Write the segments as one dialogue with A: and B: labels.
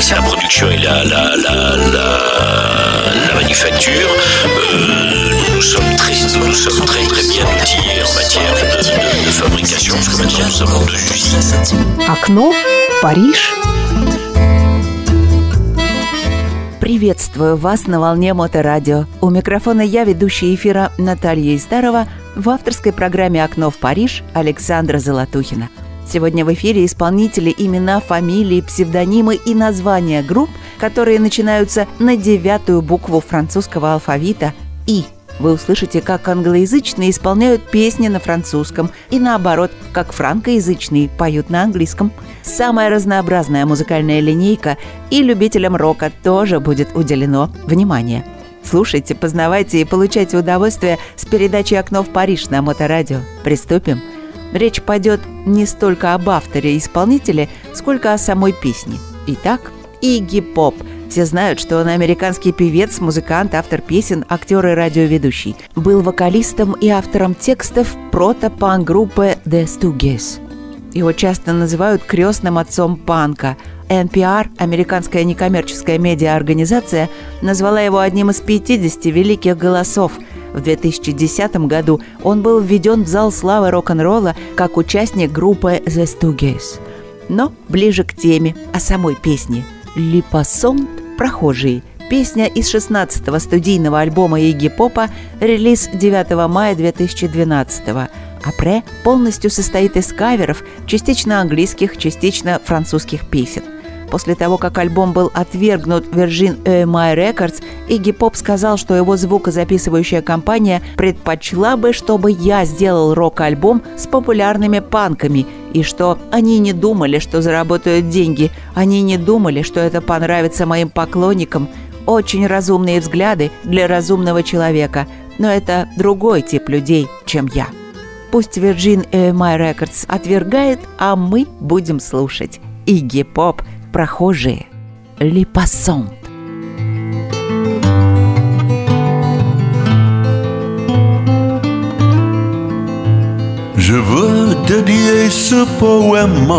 A: c'est la production et la, la, la, la, manufacture. Euh, nous sommes très, nous sommes très, très bien outillés en matière de, de, de fabrication, parce que maintenant nous en deux usines.
B: Окно Париж. Приветствую вас на волне Моторадио. У микрофона я, ведущая эфира Наталья Издарова, в авторской программе «Окно в Париж» Александра Золотухина. Сегодня в эфире исполнители имена, фамилии, псевдонимы и названия групп, которые начинаются на девятую букву французского алфавита «И». Вы услышите, как англоязычные исполняют песни на французском и наоборот, как франкоязычные поют на английском. Самая разнообразная музыкальная линейка и любителям рока тоже будет уделено внимание. Слушайте, познавайте и получайте удовольствие с передачи «Окно в Париж» на Моторадио. Приступим. Речь пойдет не столько об авторе и исполнителе, сколько о самой песне. Итак, Игги Поп. Все знают, что он американский певец, музыкант, автор песен, актер и радиоведущий. Был вокалистом и автором текстов прото-панк-группы The Stooges. Его часто называют крестным отцом панка. NPR, американская некоммерческая медиаорганизация, назвала его одним из 50 великих голосов – в 2010 году он был введен в зал славы рок-н-ролла как участник группы The Stooges. Но ближе к теме, о самой песне. «Липосонт. Прохожие». Песня из 16-го студийного альбома Игги Попа, релиз 9 мая 2012 -го. «Апре» полностью состоит из каверов, частично английских, частично французских песен – После того, как альбом был отвергнут Virgin EMI Records, Игги Поп сказал, что его звукозаписывающая компания предпочла бы, чтобы я сделал рок-альбом с популярными панками, и что они не думали, что заработают деньги, они не думали, что это понравится моим поклонникам. Очень разумные взгляды для разумного человека, но это другой тип людей, чем я. Пусть Virgin EMI Records отвергает, а мы будем слушать. Игги Поп – прохожие, липассант.
C: Je veux dédier ce poème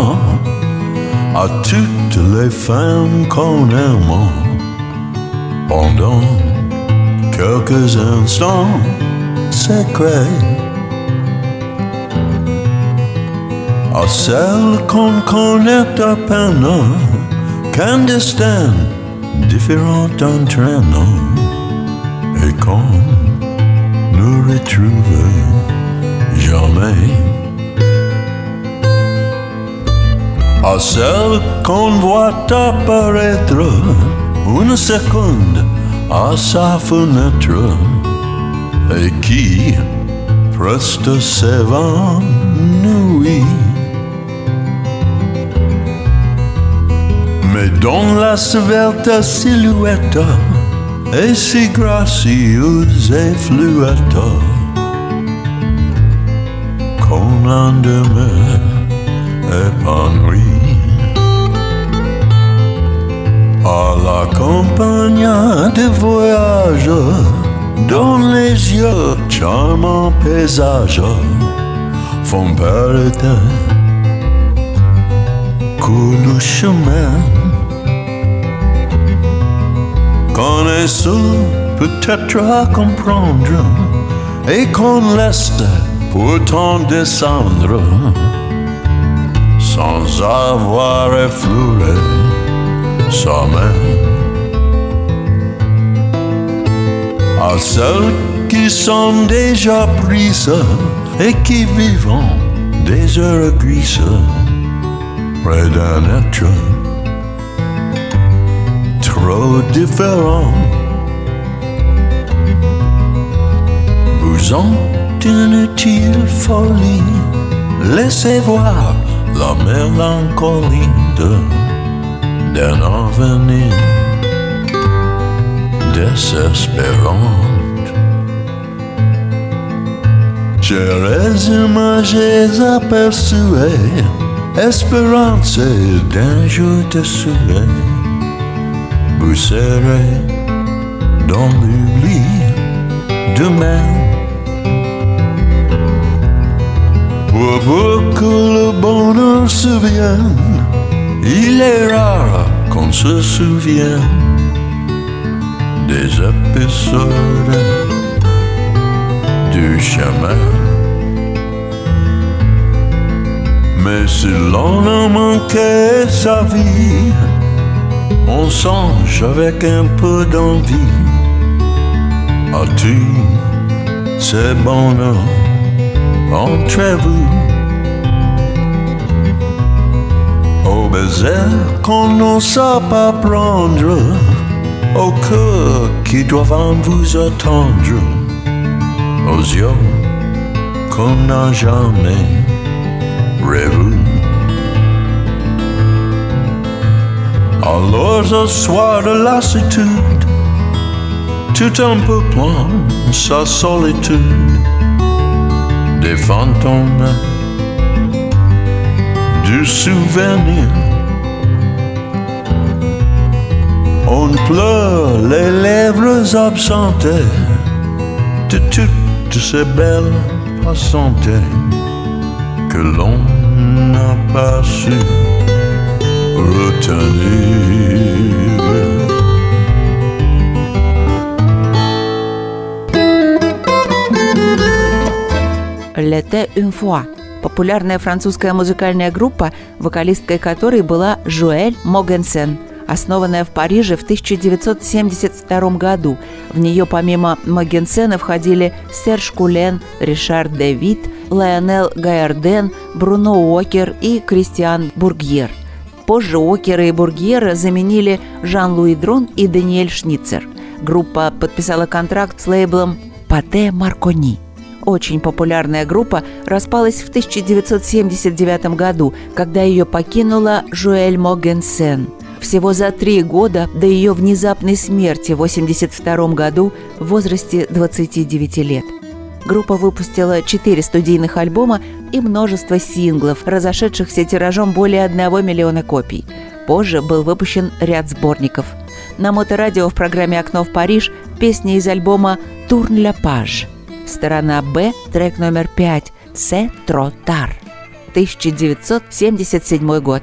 C: à toutes les femmes qu'on aime pendant quelques instants secrets. À celles qu'on connaît à peine clandestin, différent entraînant, et qu'on ne retrouve jamais. À celle qu'on voit apparaître une seconde à sa fenêtre et qui preste s'évanouit. Mais dont la svelte silhouette est si gracieuse et fluette qu'on en demeure. À la campagne de voyage, dans les yeux charmants paysages font perdre court le chemin connaissons peut-être à comprendre et qu'on laisse pourtant descendre sans avoir effleuré sa main. À celles qui sont déjà prises et qui vivent des heures grises près d'un être trop différent. Vous en inutile folie, laissez voir la mélancolie d'un avenir désespérant. Chères images aperçues, espérance d'un jour de soleil vous serez dans l'oubli demain. Pour beaucoup le bonheur se vienne, il est rare qu'on se souvient des épisodes du chemin. Mais si l'on a manqué sa vie, on songe avec un peu d'envie. As-tu ces bonheur entre vous? Au baiser qu'on n'osa pas prendre, au cœur qui doivent vous attendre, aux yeux qu'on n'a jamais rêvé. Alors ce soir de lassitude, tout un peu plein sa solitude, des fantômes du souvenir. On pleure les lèvres absentes de toutes ces belles passantes que l'on n'a pas su retenir.
B: «L'été une fois» – популярная французская музыкальная группа, вокалисткой которой была Жуэль Могенсен, основанная в Париже в 1972 году. В нее помимо Могенсена входили Серж Кулен, Ришар Дэвид, Лайонел Гайарден, Бруно Уокер и Кристиан Бургьер. Позже Уокера и Бургьера заменили Жан-Луи Дрон и Даниэль Шницер. Группа подписала контракт с лейблом «Пате Маркони». Очень популярная группа распалась в 1979 году, когда ее покинула Жуэль Могенсен. Всего за три года до ее внезапной смерти в 1982 году в возрасте 29 лет. Группа выпустила четыре студийных альбома и множество синглов, разошедшихся тиражом более 1 миллиона копий. Позже был выпущен ряд сборников. На моторадио в программе «Окно в Париж» песня из альбома «Турн ля паж». Сторона «Б», трек номер пять «Се Тротар», 1977 год.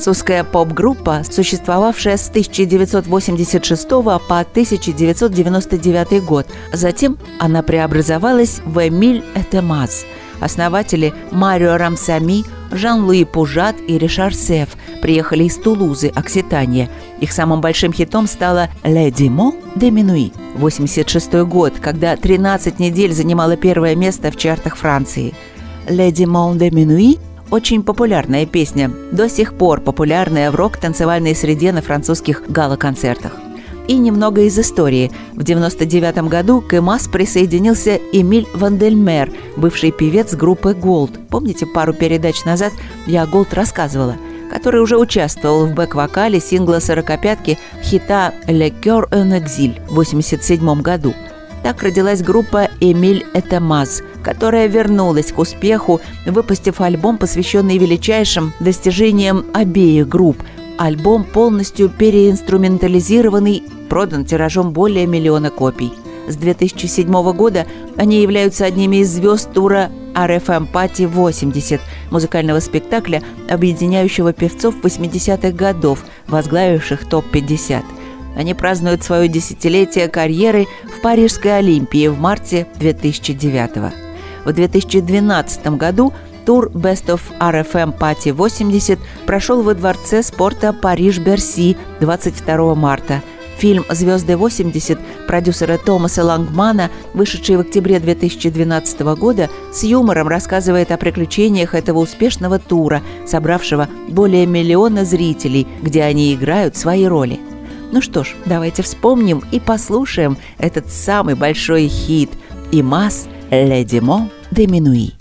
B: Французская поп-группа, существовавшая с 1986 по 1999 год. Затем она преобразовалась в «Эмиль Этемаз», Основатели Марио Рамсами, Жан-Луи Пужат и Ришар Сеф приехали из Тулузы, Окситания. Их самым большим хитом стала «Леди Мо де Минуи» 86 год, когда 13 недель занимала первое место в чартах Франции. «Леди Мо де Минуи» очень популярная песня, до сих пор популярная в рок-танцевальной среде на французских гала-концертах. И немного из истории. В 1999 году к ЭМАС присоединился Эмиль Вандельмер, бывший певец группы Gold. Помните, пару передач назад я Gold рассказывала? который уже участвовал в бэк-вокале сингла «Сорокопятки» хита «Le Coeur en Exil» в 1987 году. Так родилась группа «Эмиль Этамаз», которая вернулась к успеху, выпустив альбом, посвященный величайшим достижениям обеих групп – альбом полностью переинструментализированный, продан тиражом более миллиона копий. С 2007 года они являются одними из звезд тура RFM Party 80, музыкального спектакля, объединяющего певцов 80-х годов, возглавивших ТОП-50. Они празднуют свое десятилетие карьеры в Парижской Олимпии в марте 2009 В 2012 году Тур Best of RFM Party 80 прошел во Дворце спорта Париж-Берси 22 марта. Фильм «Звезды 80» продюсера Томаса Лангмана, вышедший в октябре 2012 года, с юмором рассказывает о приключениях этого успешного тура, собравшего более миллиона зрителей, где они играют свои роли. Ну что ж, давайте вспомним и послушаем этот самый большой хит «Имас Леди Мо де Минуи».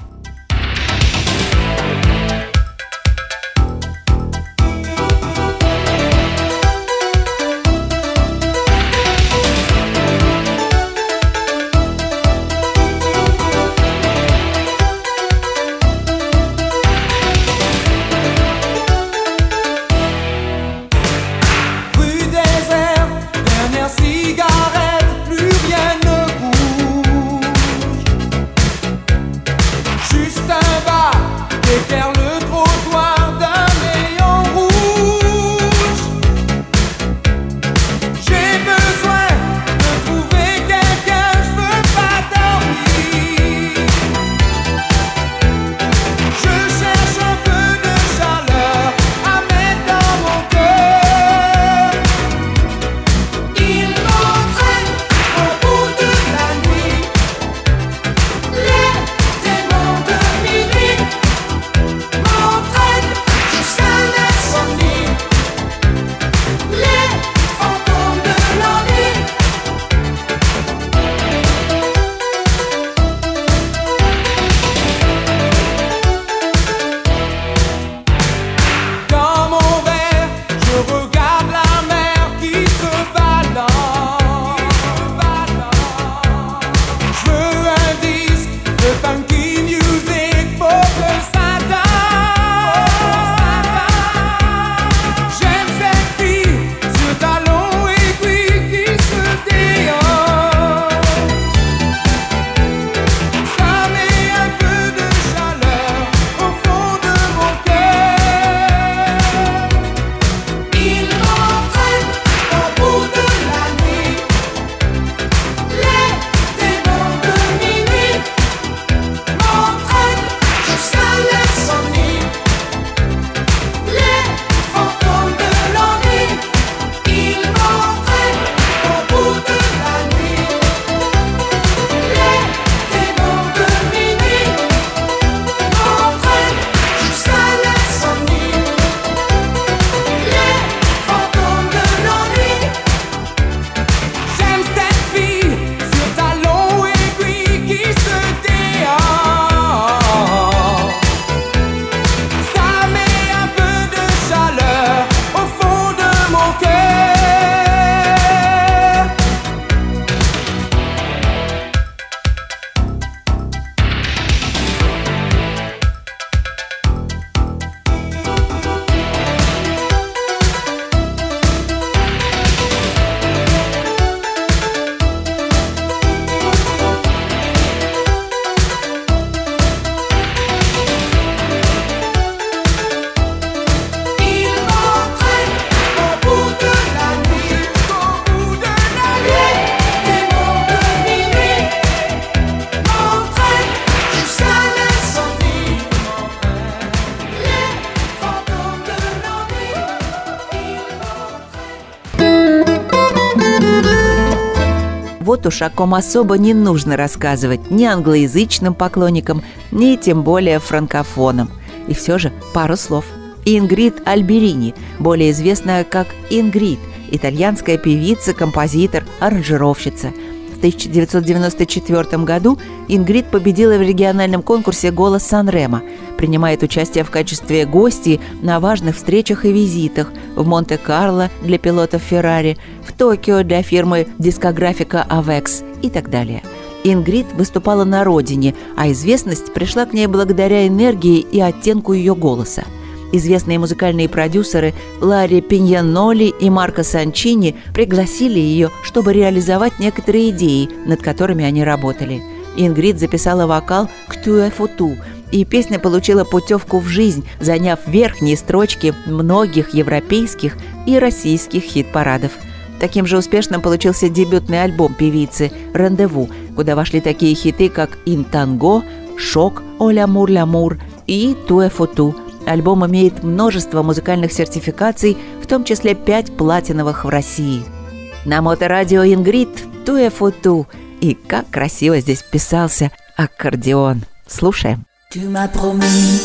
B: Вот уж о ком особо не нужно рассказывать ни англоязычным поклонникам, ни тем более франкофонам. И все же пару слов. Ингрид Альберини, более известная как Ингрид, итальянская певица, композитор, аранжировщица – 1994 году Ингрид победила в региональном конкурсе «Голос Сан-Ремо», принимает участие в качестве гости на важных встречах и визитах в Монте-Карло для пилотов Феррари, в Токио для фирмы дискографика Avex и так далее. Ингрид выступала на родине, а известность пришла к ней благодаря энергии и оттенку ее голоса – Известные музыкальные продюсеры Ларри Пиньяноли и Марко Санчини пригласили ее, чтобы реализовать некоторые идеи, над которыми они работали. Ингрид записала вокал к «Туэфуту», и песня получила путевку в жизнь, заняв верхние строчки многих европейских и российских хит-парадов. Таким же успешным получился дебютный альбом певицы «Рандеву», куда вошли такие хиты, как «Интанго», «Шок», «Оля Мур Лямур» и «Туэфуту», Альбом имеет множество музыкальных сертификаций, в том числе пять платиновых в России. На моторадио «Ингрид» «Туэфуту». И как красиво здесь писался аккордеон. Слушаем.
D: Tu m'as promis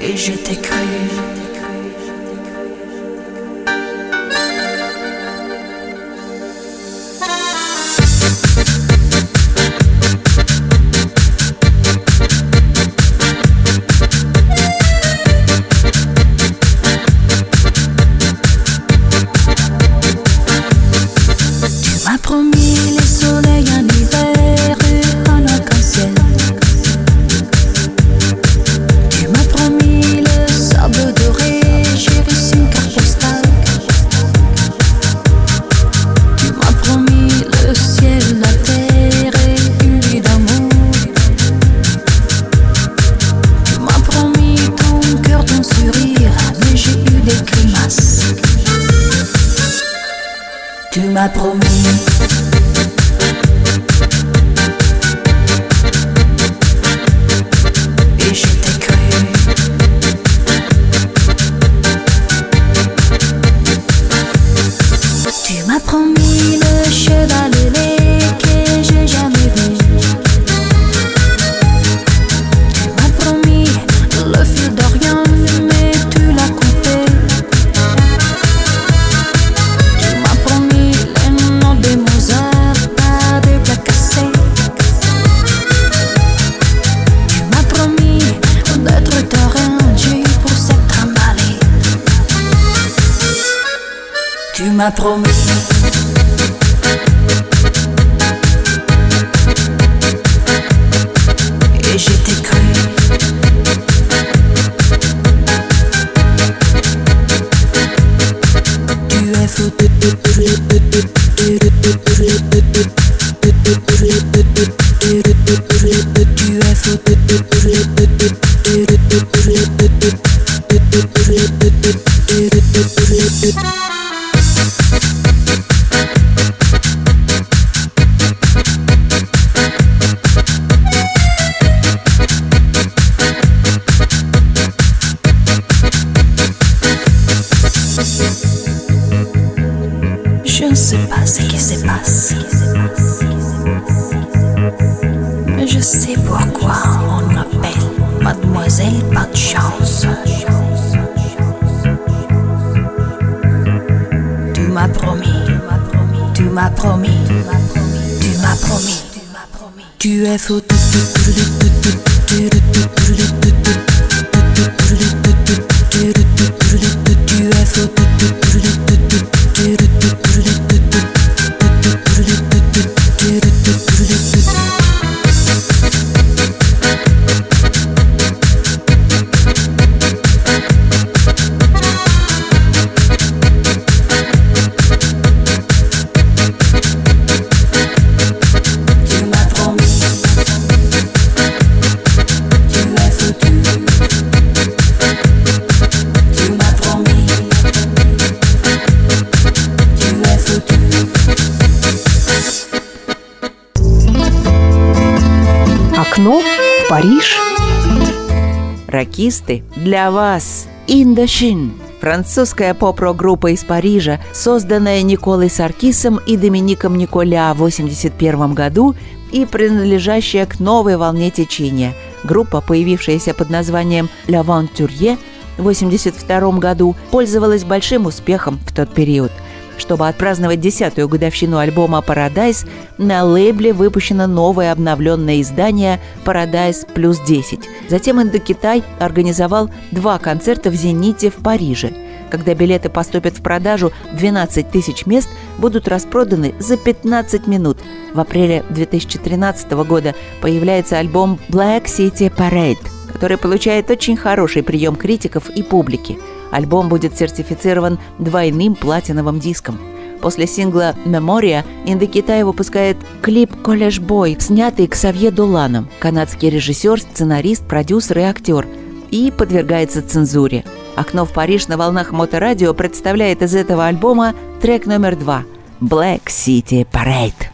D: Et je t'ai cru Tu m'as promis がそっとくる
B: Париж. Ракисты, для вас Индошин. Французская поп-рок-группа из Парижа, созданная Николой Саркисом и Домиником Николя в 1981 году и принадлежащая к новой волне течения. Группа, появившаяся под названием «La Venturie» в 1982 году, пользовалась большим успехом в тот период – чтобы отпраздновать десятую годовщину альбома «Paradise», на лейбле выпущено новое обновленное издание «Paradise плюс 10». Затем Индокитай организовал два концерта в «Зените» в Париже. Когда билеты поступят в продажу, 12 тысяч мест будут распроданы за 15 минут. В апреле 2013 года появляется альбом «Black City Parade», который получает очень хороший прием критиков и публики – Альбом будет сертифицирован двойным платиновым диском. После сингла «Мемория» Индокитай выпускает клип «Коллеж Бой», снятый Ксавье Дуланом, канадский режиссер, сценарист, продюсер и актер, и подвергается цензуре. «Окно в Париж» на волнах Моторадио представляет из этого альбома трек номер два «Black City Parade».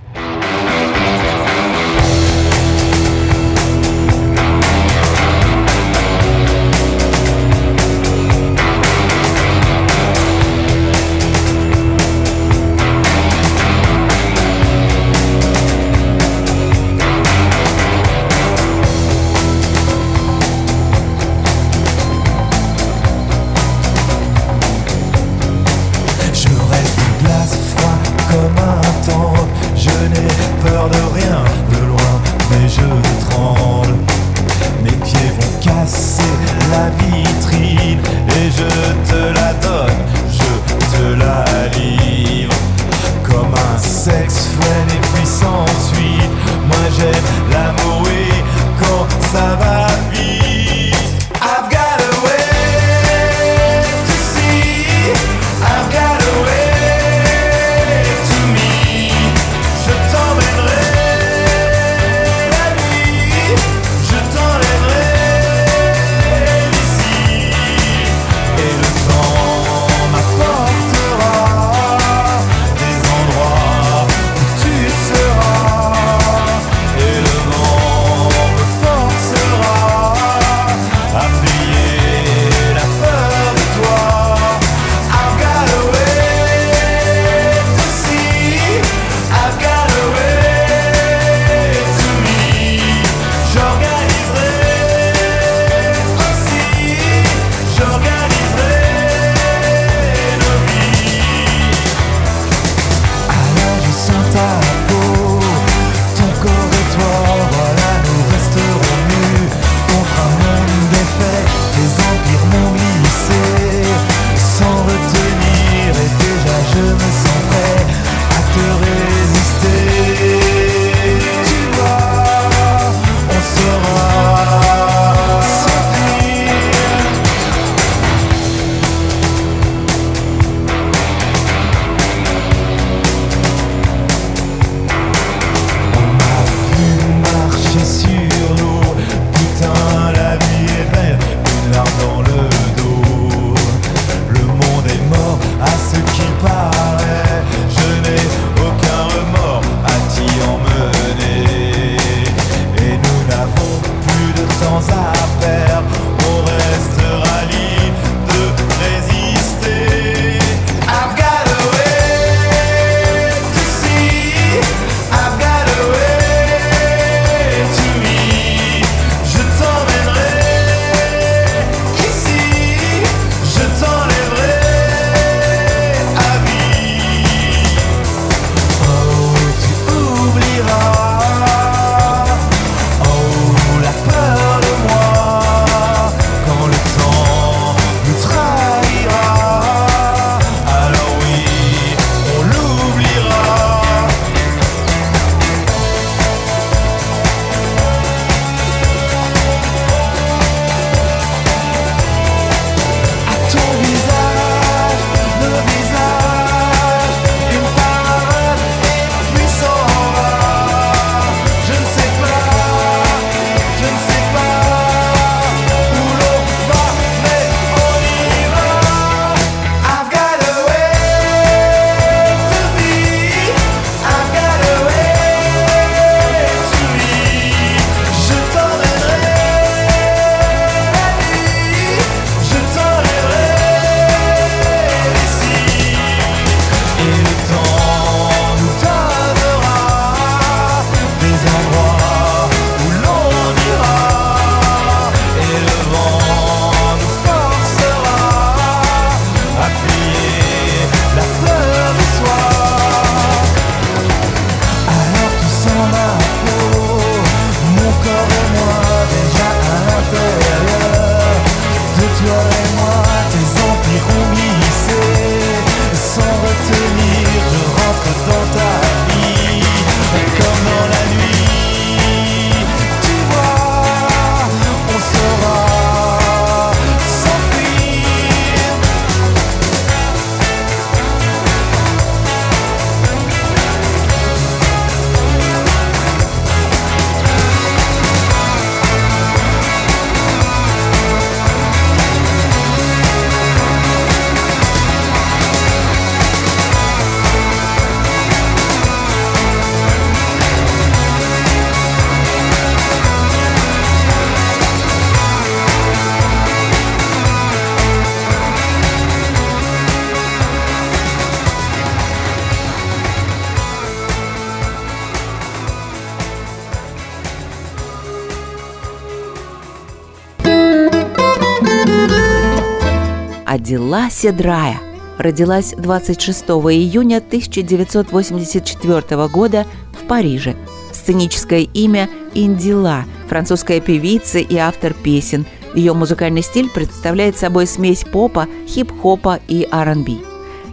E: Адила Седрая родилась 26 июня 1984 года в Париже. Сценическое имя Индила, французская певица и автор песен. Ее музыкальный стиль представляет собой смесь попа, хип-хопа и R&B.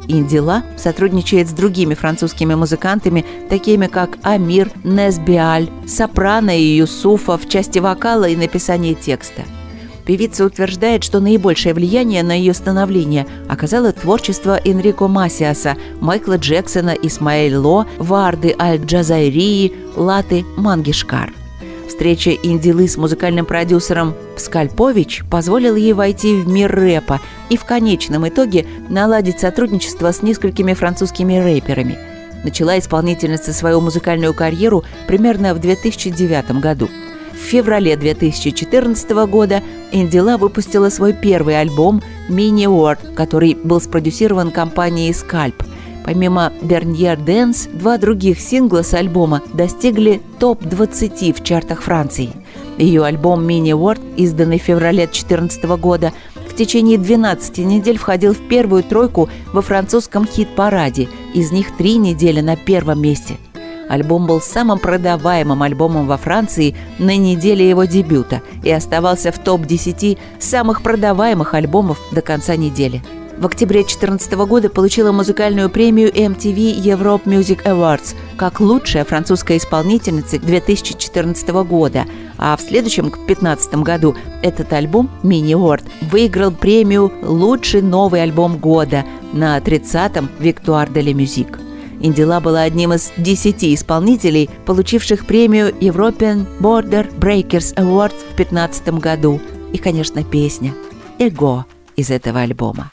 E: Индила сотрудничает с другими французскими музыкантами, такими как Амир, Несбиаль, Сопрано и Юсуфа в части вокала и написания текста – Певица утверждает, что наибольшее влияние на ее становление оказало творчество Энрико Масиаса, Майкла Джексона, Исмаэль Ло, Варды Аль-Джазайрии, Латы Мангишкар. Встреча Индилы с музыкальным продюсером Скальпович позволила ей войти в мир рэпа и в конечном итоге наладить сотрудничество с несколькими французскими рэперами. Начала исполнительница свою музыкальную карьеру примерно в 2009 году – феврале 2014 года Индила выпустила свой первый альбом «Mini World», который был спродюсирован компанией «Скальп». Помимо «Берньер Дэнс», два других сингла с альбома достигли топ-20 в чартах Франции. Ее альбом «Mini World», изданный в феврале 2014 года, в течение 12 недель входил в первую тройку во французском хит-параде, из них три недели на первом месте – Альбом был самым продаваемым альбомом во Франции на неделе его дебюта и оставался в топ-10 самых продаваемых альбомов до конца недели. В октябре 2014 года получила музыкальную премию MTV Europe Music Awards как лучшая французская исполнительница 2014 года, а в следующем, к 2015 году, этот альбом Mini Award выиграл премию «Лучший новый альбом года» на 30-м Victoire de la Musique. Индила была одним из десяти исполнителей, получивших премию European Border Breakers Awards в 2015 году. И, конечно, песня «Эго» из этого альбома.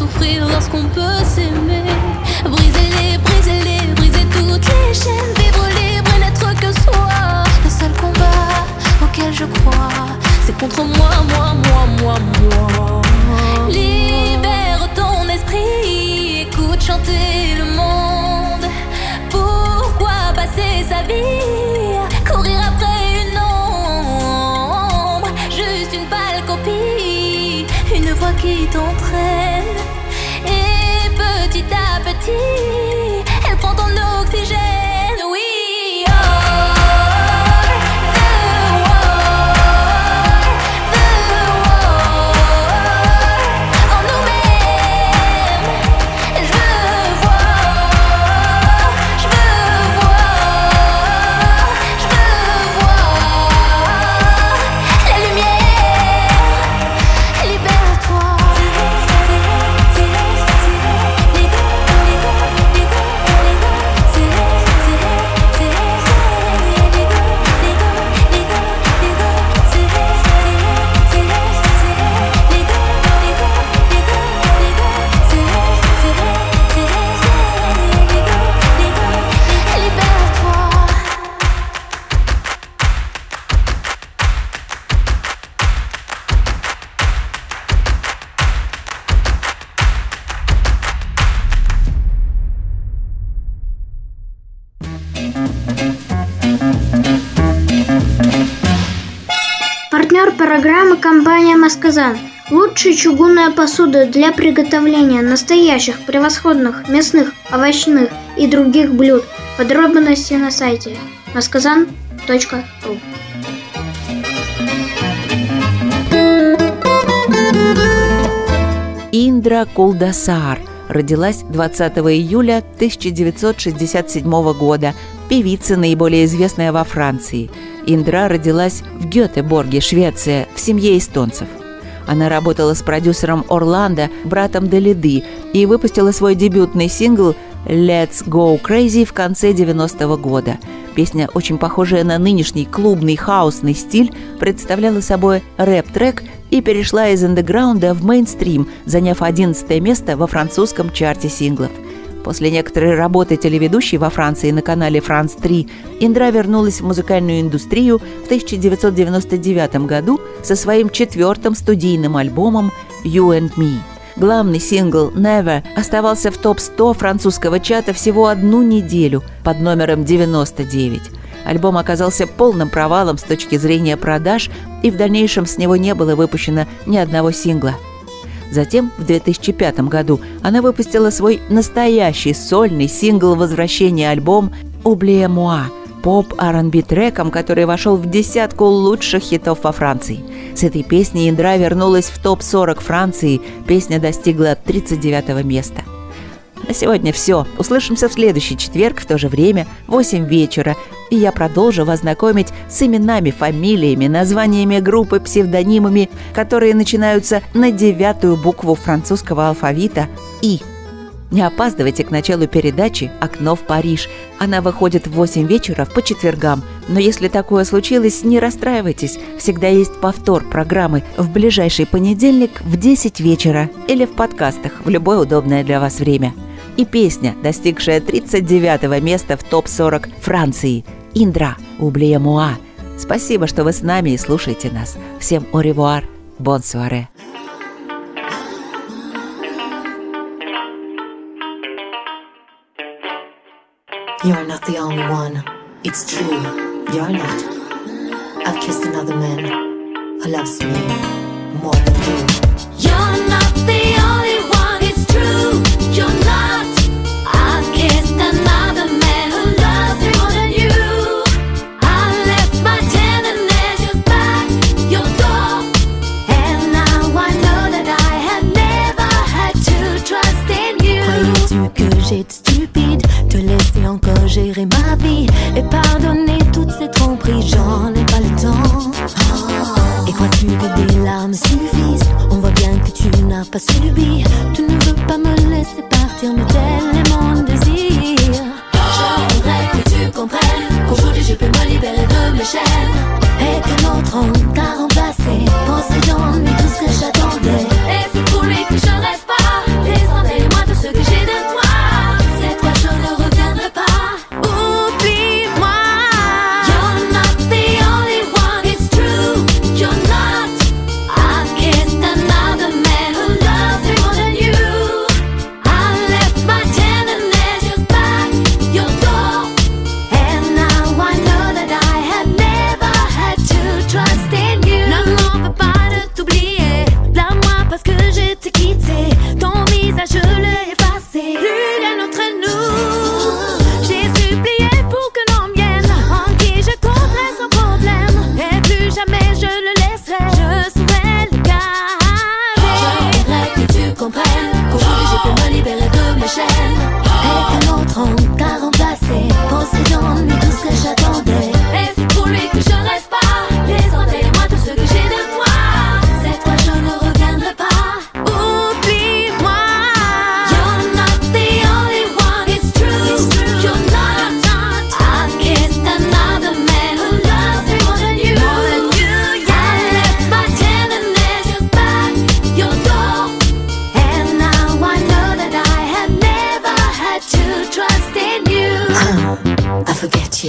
F: souffrir lorsqu'on peut s'aimer.
G: Briser les, briser les, briser toutes les chaînes. Vivre libre et n'être que soi. Le seul combat auquel je crois, c'est contre moi, moi, moi, moi, moi. Libère ton esprit, écoute
E: chanter le monde. see «Масказан». Лучшая чугунная посуда для приготовления настоящих, превосходных мясных, овощных и других блюд. Подробности на сайте masказан.ру
B: Индра Кулдасар родилась 20 июля 1967 года, певица, наиболее известная во Франции. Индра родилась в Гетеборге, Швеция, в семье эстонцев. Она работала с продюсером Орландо, братом Делиды, и выпустила свой дебютный сингл «Let's Go Crazy» в конце 90-го года. Песня, очень похожая на нынешний клубный хаосный стиль, представляла собой рэп-трек и перешла из андеграунда в мейнстрим, заняв 11 место во французском чарте синглов. После некоторой работы телеведущей во Франции на канале «Франс 3» Индра вернулась в музыкальную индустрию в 1999 году со своим четвертым студийным альбомом «You and Me». Главный сингл «Never» оставался в топ-100 французского чата всего одну неделю под номером 99. Альбом оказался полным провалом с точки зрения продаж, и в дальнейшем с него не было выпущено ни одного сингла. Затем, в 2005 году, она выпустила свой настоящий сольный сингл возвращения альбом «Oubliez moi», поп R&B треком, который вошел в десятку лучших хитов во Франции. С этой песней Индра вернулась в топ-40 Франции. Песня достигла 39 места. На сегодня все. Услышимся в следующий четверг в то же время, в 8 вечера. И я продолжу вас знакомить с именами, фамилиями, названиями группы, псевдонимами, которые начинаются на девятую букву французского алфавита «И». Не опаздывайте к началу передачи «Окно в Париж». Она выходит в 8 вечера по четвергам. Но если такое случилось, не расстраивайтесь. Всегда есть повтор программы в ближайший понедельник в 10 вечера или в подкастах в любое удобное для вас время. И песня, достигшая 39 места в топ-40 Франции. Индра, Ублия Муа. Спасибо, что вы с нами и слушаете нас. Всем au revoir, бон soirée.
D: You're not the only one. It's true. You're not. I've kissed another man who loves me more than you.
G: You're not the only one, it's true. You're not.
H: J'étais stupide Te laisser encore gérer ma vie Et pardonner toutes ces tromperies. J'en ai pas le temps. Et crois-tu que des larmes suffisent? On voit bien que tu n'as pas subi. Tu ne veux pas me laisser partir Mais tel est mon désir
G: Je voudrais que tu comprennes qu'aujourd'hui je peux me libérer de mes chaînes.
H: Et que notre homme t'a remplacé. Possédant lui tout ce que j'attendais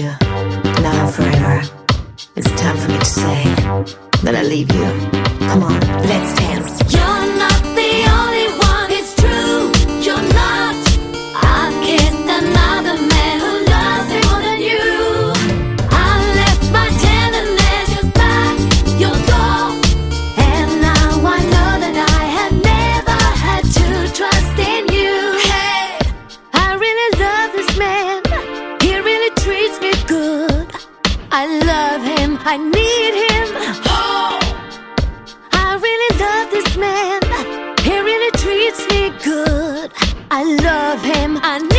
G: you, now and forever. It's time for me to say that I
I: leave you. Come on, let's dance. love him. I